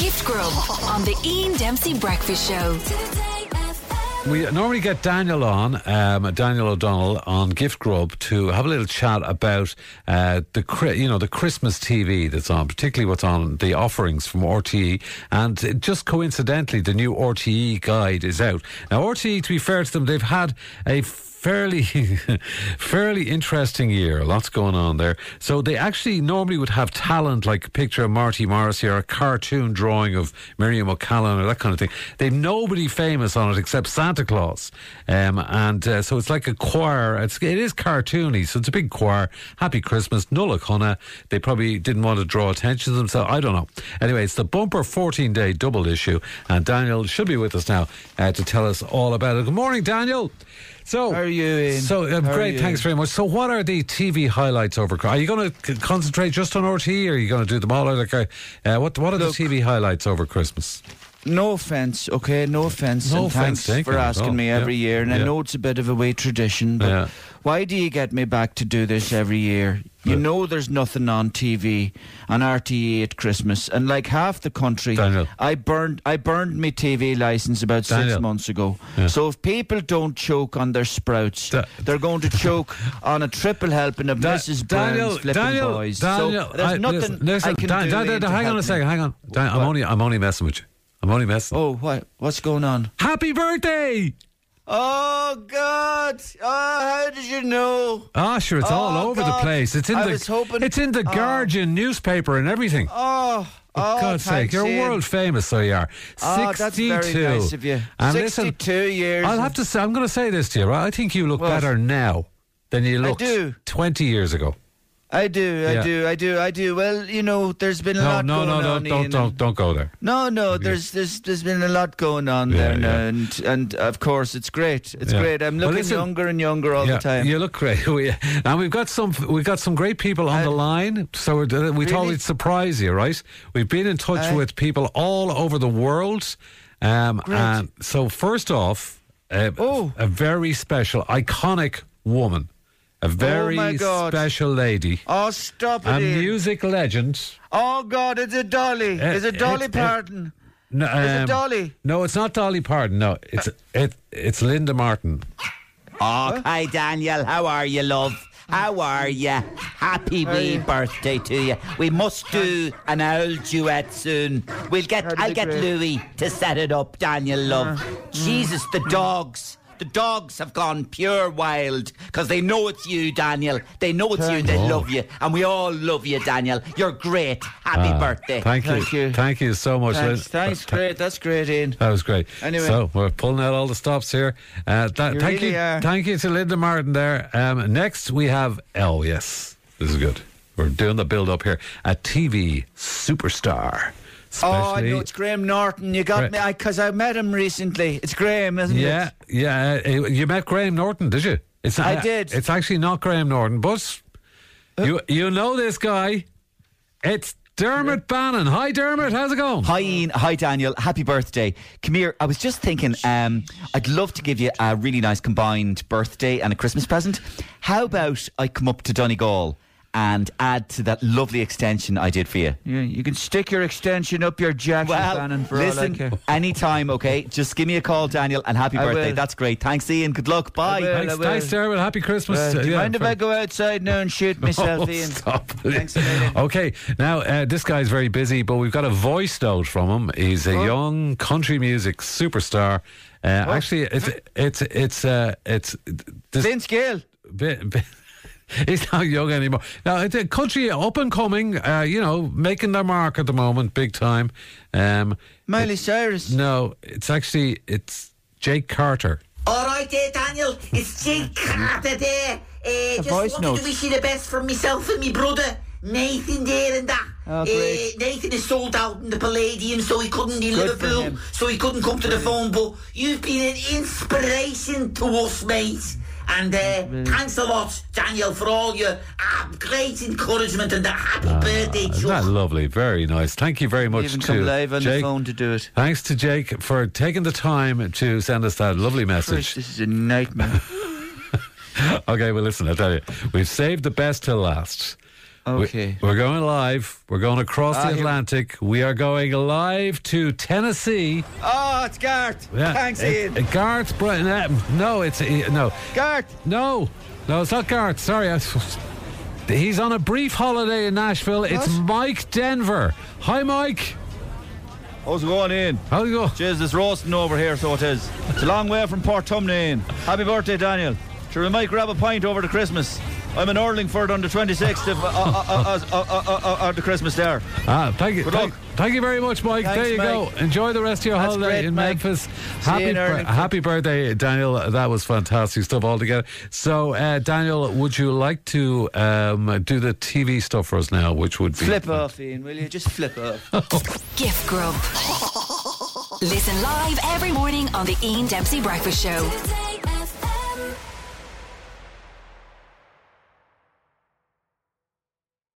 Gift Grub on the Ian Dempsey Breakfast Show. We normally get Daniel on, um, Daniel O'Donnell on Gift Grub to have a little chat about uh, the you know the Christmas TV that's on, particularly what's on the offerings from RTE. And just coincidentally, the new RTE guide is out now. RTE, to be fair to them, they've had a fairly fairly interesting year. Lots going on there. So they actually normally would have talent like a picture of Marty Morrissey or a cartoon drawing of Miriam O'Callaghan or that kind of thing. They've nobody famous on it except Santa Claus. Um, and uh, so it's like a choir. It's, it is cartoony, so it's a big choir. Happy Christmas, Nollaig Shona. They probably didn't want to draw attention to themselves. I don't know. Anyway, it's the bumper 14 day double issue. And Daniel should be with us now uh, to tell us all about it. Good morning, Daniel. So, How are you, Ian? So, are great, thanks very much. So, what are the TV highlights over? Are you going to concentrate just on RTE, or are you going to do them all? Like, uh, uh, what what are Look- the TV highlights over Christmas? No offence, okay? No offence. No and offence thanks for asking me Yeah. every year. And I know it's a bit of a way tradition, but Yeah. why do you get me back to do this every year? You know there's nothing on TV on RTE at Christmas, and like half the country, Daniel. I burned I burned my TV license about Daniel. six months ago. So if people don't choke on their sprouts, Da- they're going to choke on a triple helping of Da- Mrs. Daniel, Brown's flipping Daniel, boys. Daniel, so there's I- nothing listen, listen, I can do. Dan- Dan- Ian, hang on a second, hang on. I'm only I'm only messing with you. I'm only messing. Oh, what? What's going on? Happy birthday! Oh God! Oh, how did you know? Ah, sure, it's all Oh, over the place. It's in I the was hoping- it's in the Oh. Guardian newspaper and everything. Oh, oh For oh, God's sake, you're Ian. world famous, so you are. Oh, that's very nice of you. And listen, 62 years. I'll have to say, I'm going to say this to you, right? I think you look What? better now than you looked 20 years ago. I do, I Yeah. do, I do, I do. Well, you know, there's been a No, lot no, going no, on. don't, don't, don't, don't go there. No, no, there's there's there's been a lot going on Yeah, there, yeah. and and of course it's great. It's great. I'm Well, looking listen- younger and younger all the time. You look great. We- and we've got some we've got some great people on Uh, the line. So we're, uh, we thought we'd surprise you, right? We've been in touch Uh, with people all over the world. Um, and so first off, uh, Oh. a very special, iconic woman, a very my God. special lady, Oh, stop it! a Ian. music legend. Oh God, it's a dolly. Uh, it's a Dolly it's- uh, Parton. No, Is it um, Dolly? No, it's not Dolly Parton. No, it's it, it's Linda Martin. Oh, hi Daniel. How are you, love? How are you? Happy wee you? birthday to you. We must do an old duet soon. We'll get. I'll get great. Louis to set it up, Daniel, love. Jesus, the dogs. The dogs have gone pure wild because they know it's you, Daniel. They know it's you. and They Oh. love you, and we all love you, Daniel. You're great. Happy Ah, birthday. Thank you. Thank you. Thank you so much. Thanks, Lin- thanks, Th- great. That's great, Ian. That was great. Anyway. so we're pulling out all the stops here. Uh, that, You thank really you, are. thank you to Linda Martin there. Um, next we have oh yes, this is good. We're doing the build up here. A TV superstar. Oh, I know it's Graham Norton. You got Gra- me because I, met him recently. It's Graham, isn't yeah, it? yeah. uh, you met Graham Norton, did you? It's I uh, did. It's actually not Graham Norton, but you you know this guy. It's Dermot Bannon. Hi, Dermot. How's it going? Hi, Ian. Hi, Daniel. Happy birthday. Come here. I was just thinking, um, I'd love to give you a really nice combined birthday and a Christmas present. How about I come up to Donegal and add to that lovely extension I did for you? Yeah, you can stick your extension up your jacket, Well, Bannon, for all I listen, care. anytime, okay? Just give me a call, Daniel, and happy I birthday. will. That's great. Thanks, Ian. Good luck. Bye. will. Thanks, I will. thanks, Dermot. Happy Christmas. Uh, Uh, do you yeah, mind if I go outside now and shoot myself, Oh, Ian? Stop. Thanks okay, now uh, this guy's very busy, but we've got a voice note from him. He's a Oh. young country music superstar. Uh, Actually, it's it's it's uh, it's this Vince Gill. bit, bit, He's not young anymore. Now, it's a country up and coming, uh, you know, making their mark at the moment, big time. Um, Miley Cyrus. no, it's actually it's Jake Carter. All right there, Daniel. It's Jake Carter there. Uh, just voice wanted note. to wish you the best from myself and my brother. Nathan there and that. Oh. Uh, Nathan is sold out in the Palladium, so he couldn't in Good for Liverpool, so he couldn't come to the phone. But you've been an inspiration to us, mate. And uh, thanks a lot, Daniel, for all your uh, great encouragement and the happy birthday, Isn't that lovely? Very nice. Thank you very much Even to come live on Jake. the phone to do it. Thanks to Jake for taking the time to send us that lovely Christ, message. this is a nightmare. Okay, well, listen, I tell you, we've saved the best till last. Okay. We, are going live. We're going across Ah, the here- Atlantic. We are going live to Tennessee. Oh, it's Garth. Thanks, Uh, Ian. Garth. Br- uh, no, it's uh, no, Garth. no, no. It's not Garth. Sorry. I, he's on a brief holiday in Nashville. It's Mike Denver. Hi, Mike. How's it going, Ian? How's it go? Jeez, it's roasting over here, so it is. It's a long way from Port Tumney, Ian. Happy birthday, Daniel. Sure, we might grab a pint over to Christmas. I'm in Orlingford on the 26th of uh, uh, uh, uh, uh, uh, uh, the Christmas there. Ah, thank you. Good thank, luck. thank you very much, Mike. Thanks, there you Mike. go. Enjoy the rest of your That's holiday great, in Mike. Memphis. See you Happy, in bir- happy birthday, Daniel. That was fantastic stuff altogether. So, uh, Daniel, would you like to um, do the TV stuff for us now, which would be Flip off, Ian, will you? Just flip off. Gift Grub. Listen live every morning on the Ian Dempsey Breakfast Show.